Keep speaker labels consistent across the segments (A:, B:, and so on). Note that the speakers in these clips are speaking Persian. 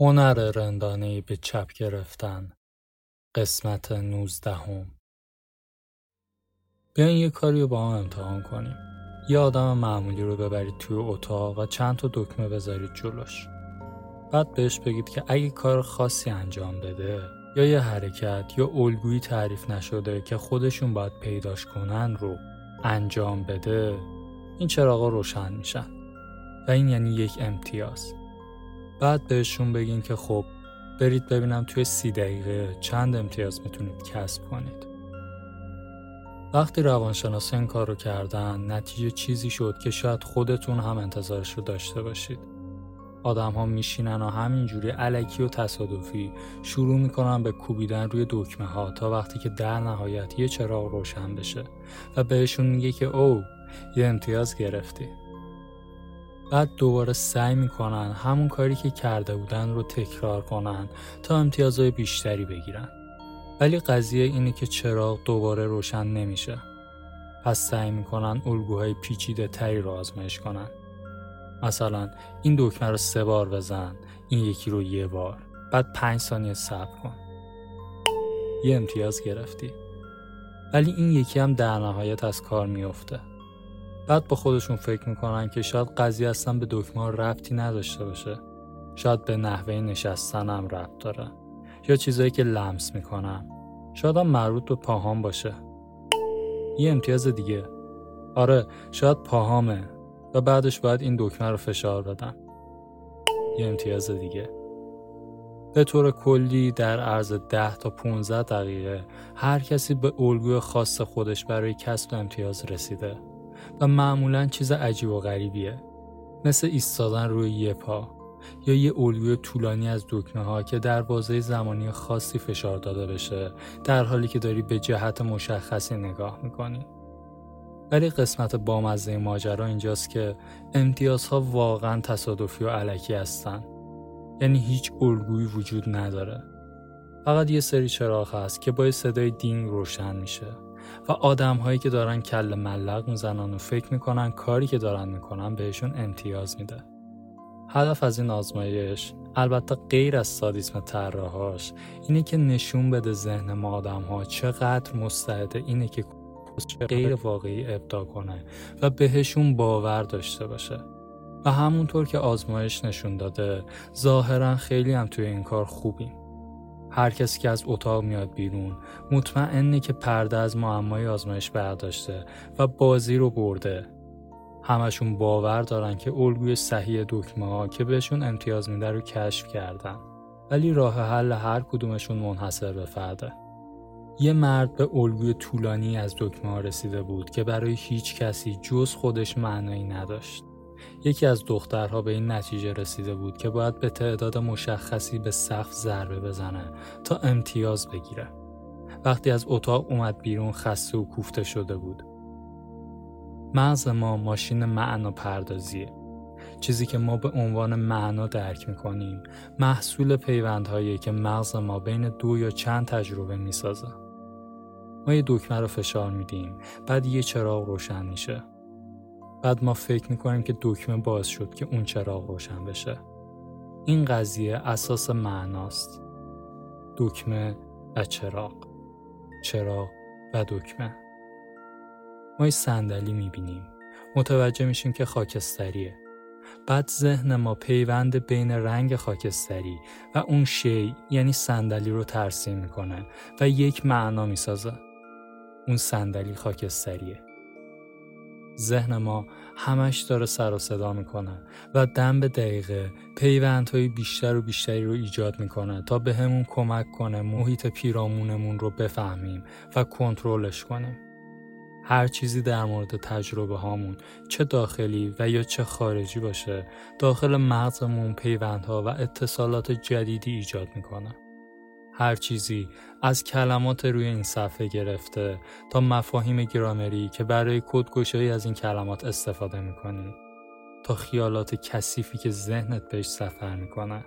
A: هنر رندانه به چپ گرفتن. قسمت نوزدهم. بیاین یه کاری رو با هم امتحان کنیم. یه آدم معمولی رو ببرید توی اتاق و چند تا دکمه بذارید جلوش. بعد بهش بگید که اگه کار خاصی انجام بده یا یه حرکت یا الگویی تعریف نشده که خودشون باید پیداش کنن رو انجام بده این چراغا روشن میشن. و این یعنی یک امتیاز. بعد بهشون بگین که خب برید ببینم توی سی دقیقه چند امتیاز می‌تونید کسب کنید. وقتی روانشناسا این کار رو کردن نتیجه چیزی شد که شاید خودتون هم انتظارش رو داشته باشید. آدم ها میشینن و همینجوری علکی و تصادفی شروع می‌کنن به کوبیدن روی دکمه ها تا وقتی که در نهایت یه چراغ روشن بشه و بهشون میگه که او یه امتیاز گرفتی. بعد دوباره سعی می‌کنن همون کاری که کرده بودن رو تکرار کنن تا امتیازهای بیشتری بگیرن. ولی قضیه اینه که چراغ دوباره روشن نمیشه. پس سعی می‌کنن الگوهای پیچیده تری رو آزمایش کنن. مثلا این دکمه رو سه بار بزن، این یکی رو یه بار، بعد پنج ثانیه صبر کن. یه امتیاز گرفتی. ولی این یکی هم در نهایت از کار میافته. بعد با خودشون فکر می‌کنن که شاید قضیه اصلا به دکمه ربطی نداشته باشه. شاید به نحوه نشستنم ربط داره. یا چیزایی که لمس می‌کنم. شاید هم مربوط به پاهام باشه. یه امتیاز دیگه. آره شاید پاهامه. و بعدش باید این دکمه رو فشار بدم. یه امتیاز دیگه. به طور کلی در عرض 10 تا 15 دقیقه هر کسی به الگوی خاص خودش برای کسب امتیاز رسیده. و معمولا چیز عجیب و غریبیه. مثل ایستادن روی یه پا یا یه الگوی طولانی از دکمه ها که در بازه زمانی خاصی فشار داده بشه در حالی که داری به جهت مشخصی نگاه می‌کنی. ولی قسمت بامزه ماجرا اینجاست که امتیازها واقعا تصادفی و علکی هستن. یعنی هیچ الگویی وجود نداره. فقط یه سری چراغ هست که با صدای دینگ روشن میشه. و آدم هایی که دارن کل ملق می‌زنن و فکر می‌کنن کاری که دارن می‌کنن بهشون امتیاز میده. هدف از این آزمایش البته غیر از سادیسم طراحاش اینه که نشون بده ذهن ما آدم ها چقدر مستعده اینه که غیر واقعی ابدا کنه و بهشون باور داشته باشه و همونطور که آزمایش نشون داده ظاهرا خیلی هم توی این کار خوبیم هر کسی که از اتاق میاد بیرون مطمئنه که پرده از معمای آزمایش برداشته و بازی رو برده. همشون باور دارن که الگوی صحیح دکمه ها که بهشون امتیاز میده رو کشف کردن. ولی راه حل هر کدومشون منحصر به فرده. یه مرد به الگوی طولانی از دکمه ها رسیده بود که برای هیچ کسی جز خودش معنایی نداشت. یکی از دخترها به این نتیجه رسیده بود که باید به تعداد مشخصی به سقف ضربه بزنه تا امتیاز بگیره. وقتی از اتاق اومد بیرون خسته و کوفته شده بود. مغز ما ماشین معنا پردازیه. چیزی که ما به عنوان معنا درک می‌کنیم محصول پیوندهایی که مغز ما بین دو یا چند تجربه می‌سازه. ما یه دکمه رو فشار میدیم بعد یه چراغ روشن میشه بعد ما فکر می‌کنیم که دکمه باز شد که اون چراغ روشن بشه. این قضیه اساس معناست. دکمه و چراغ. چراغ و دکمه. ما یه صندلی می‌بینیم. متوجه میشیم که خاکستریه. بعد ذهن ما پیوند بین رنگ خاکستری و اون شی یعنی صندلی رو ترسیم می‌کنه و یک معنا می‌سازه. اون صندلی خاکستریه. ذهن ما همش داره سر و صدا می‌کنه و دم به دقیقه پیوندهای بیشتر و بیشتری رو ایجاد می‌کنه تا به همون کمک کنه محیط پیرامونمون رو بفهمیم و کنترلش کنیم. هر چیزی در مورد تجربه هامون چه داخلی و یا چه خارجی باشه داخل مغزمون پیوندها و اتصالات جدیدی ایجاد می‌کنه. هر چیزی از کلمات روی این صفحه گرفته تا مفاهیم گرامری که برای کدگشایی از این کلمات استفاده می‌کنی. تا خیالات کثیفی که ذهنت بهش سفر می‌کنه.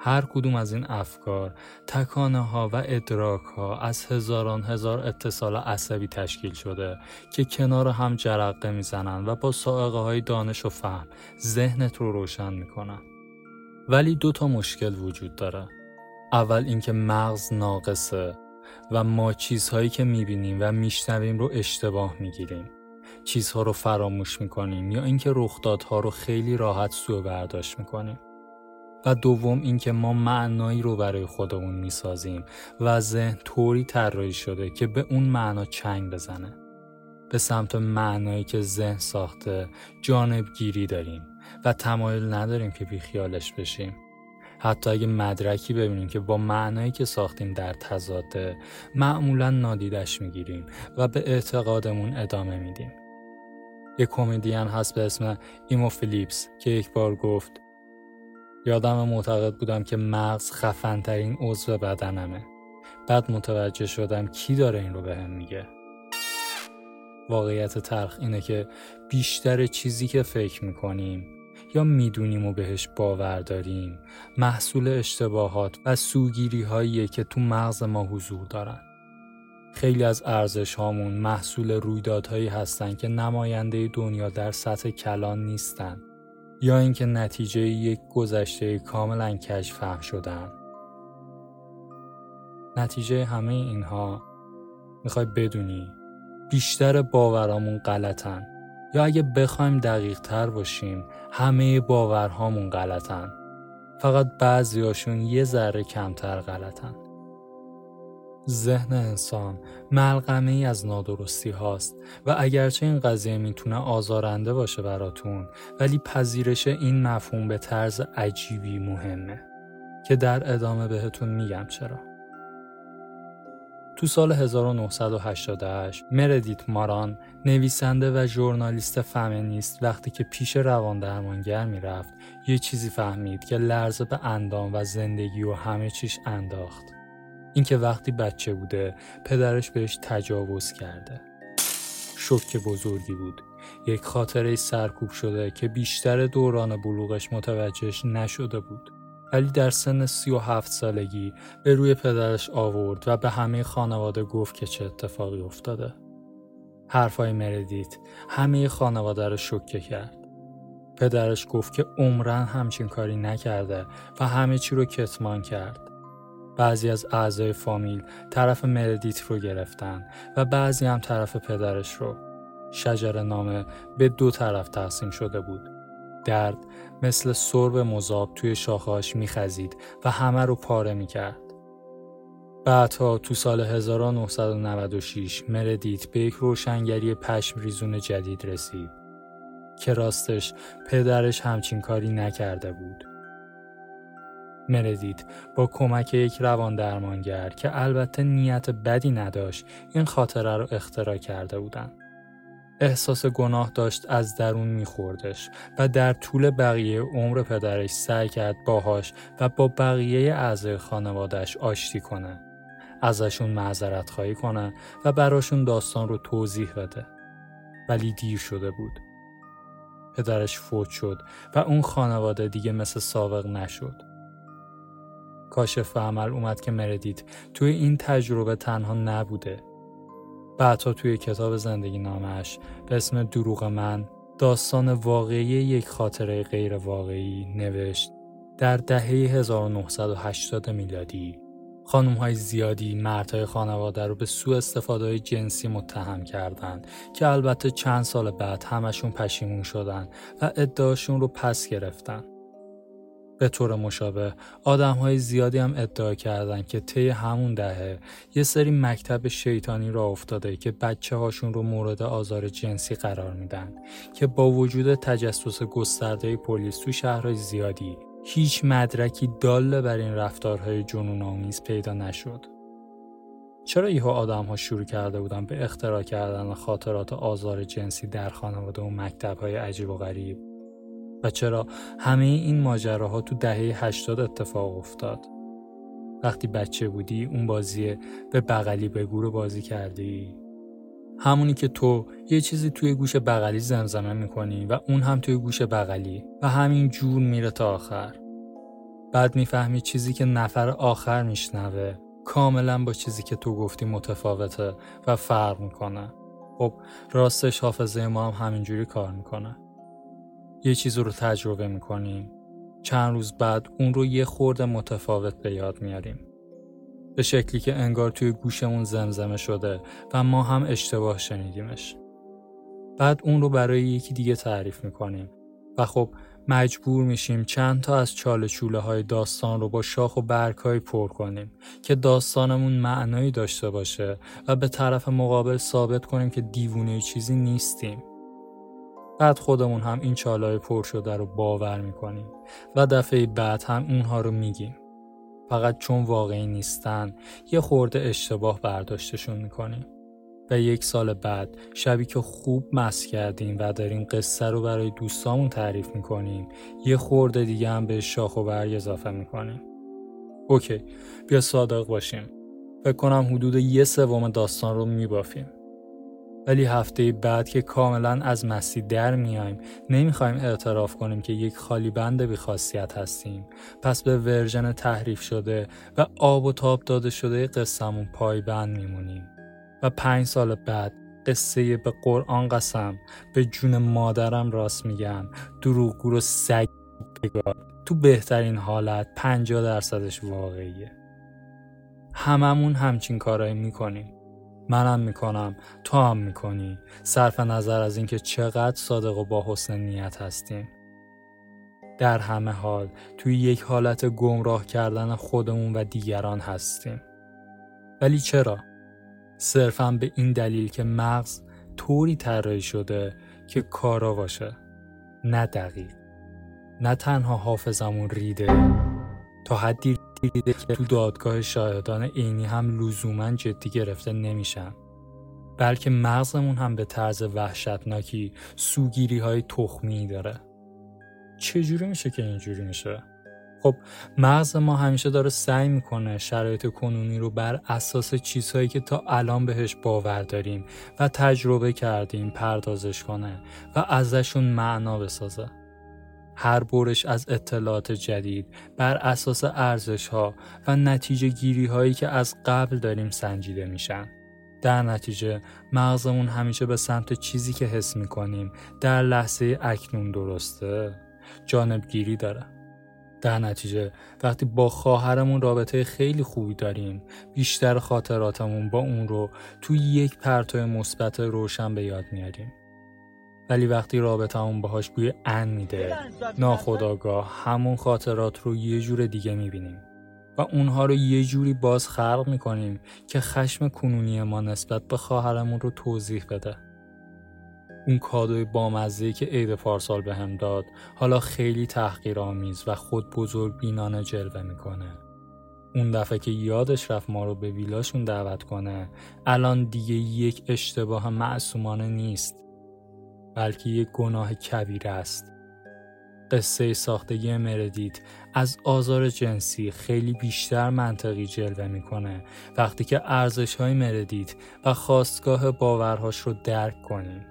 A: هر کدوم از این افکار تکانه ها و ادراک ها از هزاران هزار اتصال عصبی تشکیل شده که کنار هم جرقه می‌زنن و با سائقه های دانش و فهم ذهنت رو روشن می‌کنن. ولی دو تا مشکل وجود داره. اول اینکه مغز ناقصه و ما چیزهایی که می‌بینیم و میشنویم رو اشتباه می‌گیریم. چیزها رو فراموش می‌کنیم یا اینکه رخدادها رو خیلی راحت سوء برداشت می‌کنیم. و دوم اینکه ما معنایی رو برای خودمون می‌سازیم و ذهن طوری طراحی شده که به اون معنا چنگ بزنه. به سمت معنایی که ذهن ساخته جانبگیری داریم و تمایل نداریم که بیخیالش بشیم. حتی اگه مدرکی ببینیم که با معنایی که ساختیم در تضاده معمولا نادیدش می‌گیریم و به اعتقادمون ادامه میدیم. یک کمدین هست به اسم ایمو فیلیپس که یک بار گفت یادم معتقد بودم که مغز خفنترین عضو بدنمه. بعد متوجه شدم کی داره این رو به هم میگه. واقعیت تلخ اینه که بیشتر چیزی که فکر می‌کنیم یا می‌دونیم و بهش باور داریم؟ محصول اشتباهات و سوگیری هاییه که تو مغز ما حضور دارن. خیلی از ارزش هامون محصول رویدادهایی هستن که نماینده دنیا در سطح کلان نیستن یا اینکه نتیجه یک گذشته کاملا کش فهم شدن. نتیجه همه اینها می‌خوای بدونی بیشتر باورامون غلطن. یا اگه بخوایم دقیق تر باشیم همه باورهامون غلطن فقط بعضیاشون یه ذره کمتر غلطن ذهن انسان ملغمه ای از نادرستی هاست و اگرچه این قضیه می‌تونه آزارنده باشه براتون ولی پذیرش این مفهوم به طرز عجیبی مهمه که در ادامه بهتون میگم چرا. تو سال 1988 مردیت ماران نویسنده و ژورنالیست فمینیست وقتی که پیش روان درمانگر می‌رفت یه چیزی فهمید که لرزه به اندام و زندگی و همه چیش انداخت. اینکه وقتی بچه بوده پدرش بهش تجاوز کرده. شوک بزرگی بود. یک خاطره سرکوب شده که بیشتر دوران بلوغش متوجهش نشده بود. ولی در سن سی و هفت سالگی به روی پدرش آورد و به همه خانواده گفت که چه اتفاقی افتاده. حرفای مردیت همه خانواده رو شوکه کرد. پدرش گفت که عمرن همچین کاری نکرده و همه چی رو کتمان کرد. بعضی از اعضای فامیل طرف مردیت رو گرفتن و بعضی هم طرف پدرش رو. شجر نامه به دو طرف تقسیم شده بود. درد مثل سرب مذاب توی شاخهاش میخزید و همه رو پاره می‌کرد. بعدها تو سال 1996 مردیت به یک روشنگری پشم ریزون جدید رسید که راستش پدرش همچین کاری نکرده بود. مردید با کمک یک روان درمانگر که البته نیت بدی نداشت این خاطره رو اختراع کرده بودند. احساس گناه داشت از درون میخوردش و در طول بقیه عمر پدرش سعی کرد باهاش و با بقیه اعضای خانوادهش آشتی کنه. ازشون معذرت خواهی کنه و براشون داستان رو توضیح بده. ولی دیر شده بود. پدرش فوت شد و اون خانواده دیگه مثل سابق نشد. کاشف عمل اومد که مردید توی این تجربه تنها نبوده بعدها توی کتاب زندگی نامش به اسم دروغ من داستان واقعی یک خاطره غیر واقعی نوشت در دهه 1980 میلادی خانم های زیادی مردهای خانواده رو به سوء استفاده جنسی متهم کردند که البته چند سال بعد همشون پشیمون شدن و ادعاشون رو پس گرفتن. به طور مشابه آدم های زیادی هم ادعا کردند که طی همون دهه یه سری مکتب شیطانی را افتاده که بچه هاشون رو مورد آزار جنسی قرار میدن که با وجود تجسس گسترده پلیس تو شهرهای زیادی هیچ مدرکی داله بر این رفتارهای جنون آمیز پیدا نشد. چرا یهو آدم ها شروع کرده بودن به اختراع کردن خاطرات آزار جنسی در خانواده و مکتب های عجیب و غریب؟ و چرا همه این ماجراها تو دهه 80 اتفاق افتاد. وقتی بچه بودی اون بازی به بغلی به گور بازی کردی. همونی که تو یه چیزی توی گوش بغلی زمزمه می‌کنی و اون هم توی گوش بغلی و همین جور میره تا آخر. بعد می‌فهمی چیزی که نفر آخر میشنوه کاملا با چیزی که تو گفتی متفاوته و فرق می‌کنه. خب راستش حافظه ما هم همینجوری کار می‌کنه. یه چیز رو تجربه می‌کنیم چند روز بعد اون رو یه خورده متفاوت به یاد میاریم. به شکلی که انگار توی گوشمون زمزمه شده و ما هم اشتباه شنیدیمش. بعد اون رو برای یکی دیگه تعریف می‌کنیم و خب مجبور میشیم چند تا از چاله چوله های داستان رو با شاخ و برگ های پر کنیم که داستانمون معنایی داشته باشه و به طرف مقابل ثابت کنیم که دیوونه چیزی نیستیم. بعد خودمون هم این چاله های پر شده رو باور می‌کنیم و دفعه بعد هم اونها رو میگیم. فقط چون واقعی نیستن یه خورده اشتباه برداشتشون می‌کنیم. و یک سال بعد شبی که خوب مس کردیم و داریم قصه رو برای دوستامون تعریف می‌کنیم یه خورده دیگه هم به شاخ و برگ اضافه می‌کنیم اوکی بیا صادق باشیم فکر کنم حدود یه سوم داستان رو میبافیم ولی هفته بعد که کاملا از مسی در میایم نمی‌خوایم اعتراف کنیم که یک خالی بند بی خاصیت هستیم. پس به ورژن تحریف شده و آب و تاب داده شده قصهمون پایبند میمونیم. و پنج سال بعد قصه به قرآن قسم به جون مادرم راست میگم دروغگو رو سگ بگار. تو بهترین حالت پنجا درصدش واقعیه. هممون همچین کارایی می‌کنیم. منم می‌کنم تو هم می‌کنی. صرف نظر از اینکه چقدر صادق و با حسن نیت هستیم. در همه حال توی یک حالت گمراه کردن خودمون و دیگران هستیم. ولی چرا؟ صرفا به این دلیل که مغز طوری طراحی شده که کارا باشه نه دقیق. نه تنها حافظمون ریده تا حدی ریده که تو دادگاه شاهدان عینی هم لزوما جدی گرفته نمیشن بلکه مغزمون هم به طرز وحشتناکی سوگیری های تخمی داره چجوری میشه که اینجوری میشه؟ خب مغز ما همیشه داره سعی می‌کنه شرایط کنونی رو بر اساس چیزهایی که تا الان بهش باور داریم و تجربه کردیم پردازش کنه و ازشون معنا بسازه. هر برش از اطلاعات جدید بر اساس ارزش ها و نتیجه گیری هایی که از قبل داریم سنجیده میشن. در نتیجه مغزمون همیشه به سمت چیزی که حس می‌کنیم در لحظه اکنون درسته جانبگیری داره. در نتیجه وقتی با خواهرمون رابطه خیلی خوبی داریم بیشتر خاطراتمون با اون رو توی یک پرتو مثبت روشن به یاد میاریم ولی وقتی رابطمون باهاش بوی ان میده ناخداگاه همون خاطرات رو یه جور دیگه می‌بینیم و اونها رو یه جوری باز خلق می‌کنیم که خشم کنونی ما نسبت به خواهرمون رو توضیح بده اون کادوی بامزه که عید پارسال به هم داد حالا خیلی تحقیرآمیز و خود بزرگ بینانه جلوه می‌کنه. اون دفعه که یادش رفت ما رو به ویلاشون دعوت کنه الان دیگه یک اشتباه معصومانه نیست بلکه یک گناه کبیر است. قصه ساختگی مردیت از آزار جنسی خیلی بیشتر منطقی جلوه می‌کنه وقتی که ارزش های مردیت و خواستگاه باورهاش رو درک کنیم.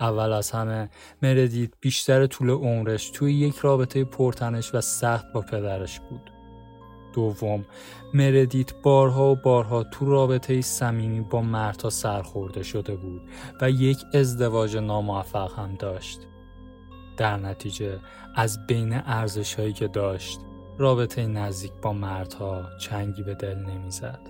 A: اول از همه مردیت بیشتر طول عمرش توی یک رابطه پرتنش و سخت با پدرش بود. دوم مردیت بارها و بارها تو رابطه صمیمی با مرتا سرخورده شده بود و یک ازدواج ناموفق هم داشت. در نتیجه از بین ارزش هایی که داشت رابطه نزدیک با مردها چنگی به دل نمی‌زد.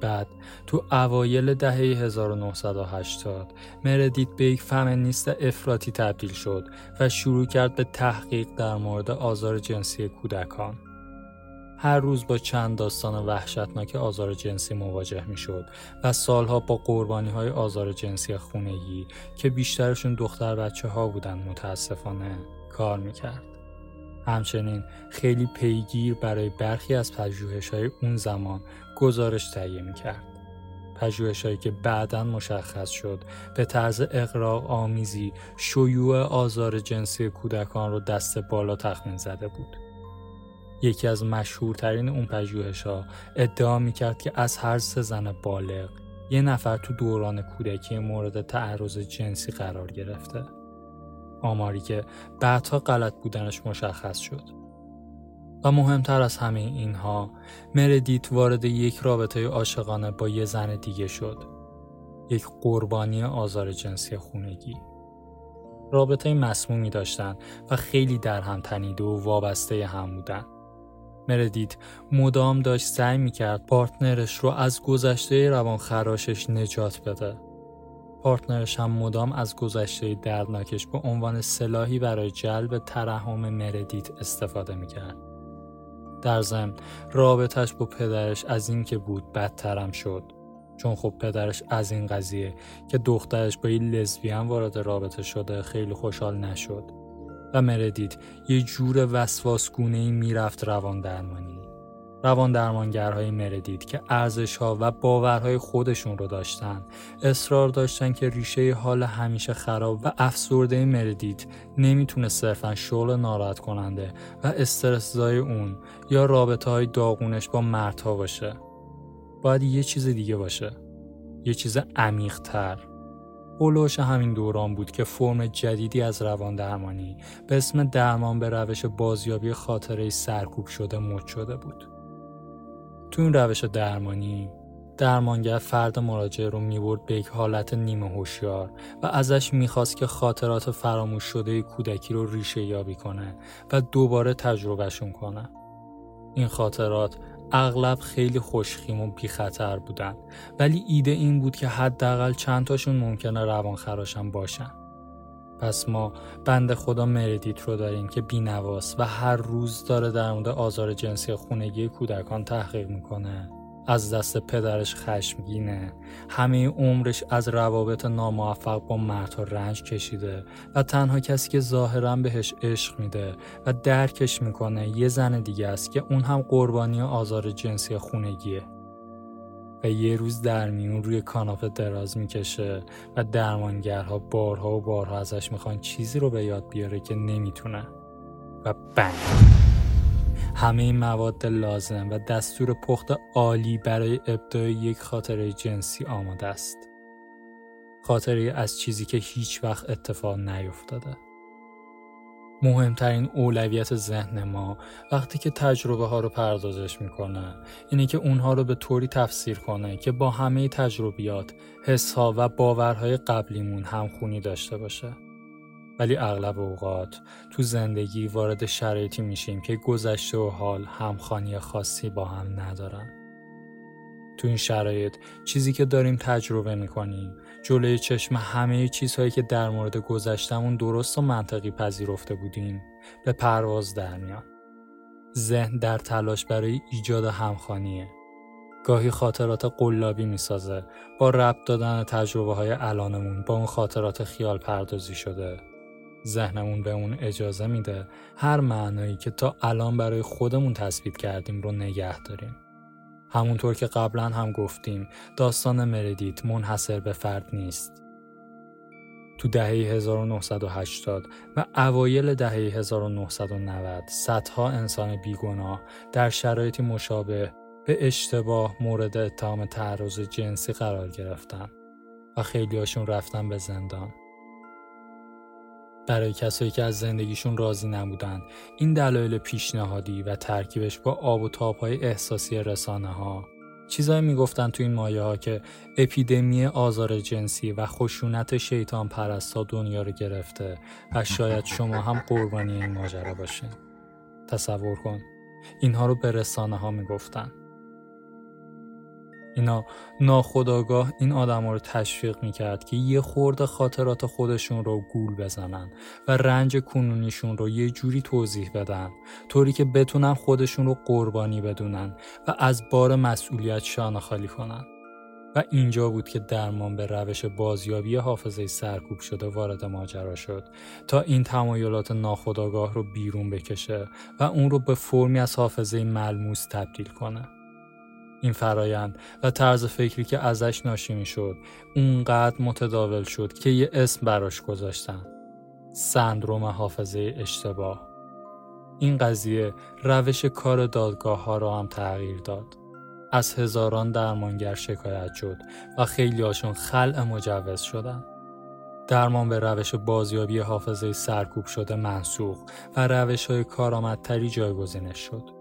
A: بعد تو اوایل دهه 1980 مردیت به یک فمینیست افراطی تبدیل شد و شروع کرد به تحقیق در مورد آزار جنسی کودکان. هر روز با چند داستان وحشتناک آزار جنسی مواجه می شد و سالها با قربانی های آزار جنسی خونگی که بیشترشون دختر بچه ها بودن متاسفانه کار می کرد. همچنین خیلی پیگیر برای برخی از پژوهش های اون زمان گزارش تهیه می کرد. پژوهش هایی که بعدا مشخص شد به طرز اقراق آمیزی شیوع آزار جنسی کودکان رو دست بالا تخمین زده بود. یکی از مشهورترین اون پژوهش ها ادعا می کرد که از هر سه زن بالغ یه نفر تو دوران کودکی مورد تعرض جنسی قرار گرفته. آماری که بعدها غلط بودنش مشخص شد. و مهمتر از همه اینها مردیت وارد یک رابطه عاشقانه با یه زن دیگه شد یک قربانی آزار جنسی خونگی رابطه مسمومی داشتن و خیلی در هم تنیده و وابسته هم بودن. مردیت مدام داشت سعی می‌کرد پارتنرش رو از گذشته روانخراشش نجات بده. پارتنرش هم مدام از گذشته دردناکش به عنوان سلاحی برای جلب ترحم مردیت استفاده می‌کرد. در ضمن رابطش با پدرش از این که بود بدترم شد چون خب پدرش از این قضیه که دخترش با این لزبیان وارد رابطه شده خیلی خوشحال نشد و مردید. یه جور وسواسگونه ای می‌رفت روان درمانی روان درمانگرهای مردید که ارزش ها و باورهای خودشون رو داشتن اصرار داشتن که ریشه حال همیشه خراب و افسرده مردید نمی‌تونه صرفا شغل ناراحت کننده و استرس اون یا رابطه های داغونش با مردها باشه. باید یه چیز دیگه باشه. یه چیز عمیقتر. هولوش همین دوران بود که فرم جدیدی از روان درمانی به اسم درمان به روش بازیابی خاطره سرکوب شده مد شده بود. تو این روش درمانی درمانگر فرد مراجعه رو می‌برد به یک حالت نیمه هوشیار و ازش می‌خواست که خاطرات فراموش شده کودکی رو ریشه یابی کنه و دوباره تجربهشون کنه. این خاطرات اغلب خیلی خوشخیم و بی خطر بودن ولی ایده این بود که حداقل چند تاشون ممکنه روان خراشم باشن. پس ما بند خدا مردیت رو داریم که بینواست و هر روز داره در مورد آزار جنسی خونگی کودکان تحقیق می‌کنه از دست پدرش خشمگینه. همه عمرش از روابط ناموفق با مردها رنج کشیده و تنها کسی که ظاهرا بهش عشق میده و درکش می‌کنه یه زن دیگه است که اون هم قربانی آزار جنسی خونگیه. و یه روز در میون روی کاناپه دراز می‌کشه و درمانگرها بارها و بارها ازش می‌خوان چیزی رو به یاد بیاره که نمی‌تونه. و بنگ. همه این مواد لازم و دستور پخت عالی برای ابداع یک خاطره جنسی آماده است خاطره از چیزی که هیچ وقت اتفاق نیفتاده مهمترین اولویت ذهن ما وقتی که تجربه ها رو پردازش می‌کنه اینه که اونها رو به طوری تفسیر کنه که با همه تجربیات، حس ها و باورهای قبلیمون همخونی داشته باشه. ولی اغلب اوقات تو زندگی وارد شرایطی میشیم که گذشته و حال همخانی خاصی با هم ندارن. تو این شرایط چیزی که داریم تجربه می‌کنیم جلوی چشم همه چیزهایی که در مورد گذشتمون درست و منطقی پذیرفته بودیم به پرواز در میان. ذهن در تلاش برای ایجاد همخانیه. گاهی خاطرات قلابی می‌سازه با ربط دادن تجربه های الانمون با اون خاطرات خیال پردازی شده. ذهنمون به اون اجازه میده هر معنایی که تا الان برای خودمون تثبیت کردیم رو نگه داریم. همونطور که قبلا هم گفتیم داستان مردیت منحصر به فرد نیست. تو دهه 1980 و اوایل دهه 1990 صدها انسان بیگناه در شرایطی مشابه به اشتباه مورد اتهام تعرض جنسی قرار گرفتن و خیلی هاشون رفتن به زندان. برای کسایی که از زندگیشون راضی نبودن این دلایل پیشنهادی و ترکیبش با آب و تابهای احساسی رسانه ها چیزایی می‌گفتن تو این مایه ها که اپیدمی آزار جنسی و خشونت شیطان پرستا دنیا رو گرفته و شاید شما هم قربانی این ماجرا باشین. تصور کن اینها رو به رسانه ها می‌گفتن. اینا ناخداگاه این آدم رو تشویق می‌کرد که یه خورده خاطرات خودشون رو گول بزنن و رنج کنونیشون رو یه جوری توضیح بدن طوری که بتونن خودشون رو قربانی بدونن و از بار مسئولیت شانه خالی کنن و اینجا بود که درمان به روش بازیابی حافظه سرکوب شده وارد ماجرا شد تا این تمایلات ناخداگاه رو بیرون بکشه و اون رو به فرمی از حافظه ملموس تبدیل کنه. این فرایند و طرز فکری که ازش ناشی می شد اونقدر متداول شد که یه اسم براش گذاشتن. سندروم حافظه اشتباه. این قضیه روش کار دادگاه ها را هم تغییر داد. از هزاران درمانگر شکایت شد و خیلی هاشون خلع مجوز شدن. درمان به روش بازیابی حافظه سرکوب شده منسوخ و روش های کارآمدتری جایگزینش شد.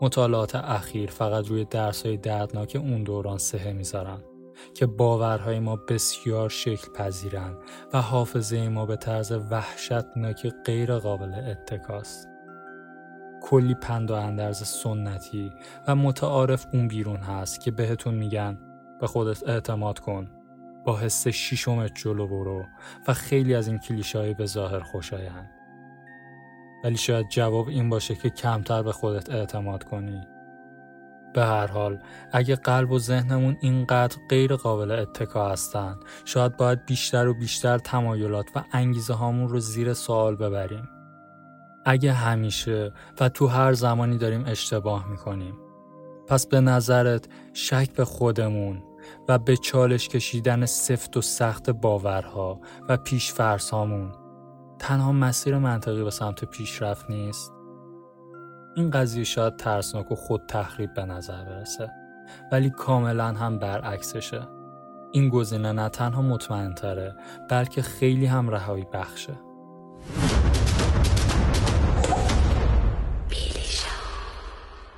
A: مطالعات اخیر فقط روی درس های دردناک اون دوران سهه می‌ذارن که باورهای ما بسیار شکل پذیرن و حافظه ما به طرز وحشتناکی غیر قابل اتکاست. کلی پند و اندرز سنتی و متعارف اون بیرون هست که بهتون میگن به خودت اعتماد کن با حس شیشمت جلو برو و خیلی از این کلیشه به ظاهر خوشایند ولی شاید جواب این باشه که کمتر به خودت اعتماد کنی. به هر حال اگه قلب و ذهنمون اینقدر غیر قابل اتکا هستن شاید باید بیشتر و بیشتر تمایلات و انگیزه هامون رو زیر سوال ببریم. اگه همیشه و تو هر زمانی داریم اشتباه می‌کنیم پس به نظرت شک به خودمون و به چالش کشیدن سفت و سخت باورها و پیشفرس هامون تنها مسیر منطقی به سمت پیشرفت نیست. این قضیه شاید ترسناک و خود تخریب به نظر برسه ولی کاملا هم برعکسشه. این گزینه نه تنها مطمئن تره بلکه خیلی هم رهایی بخشه.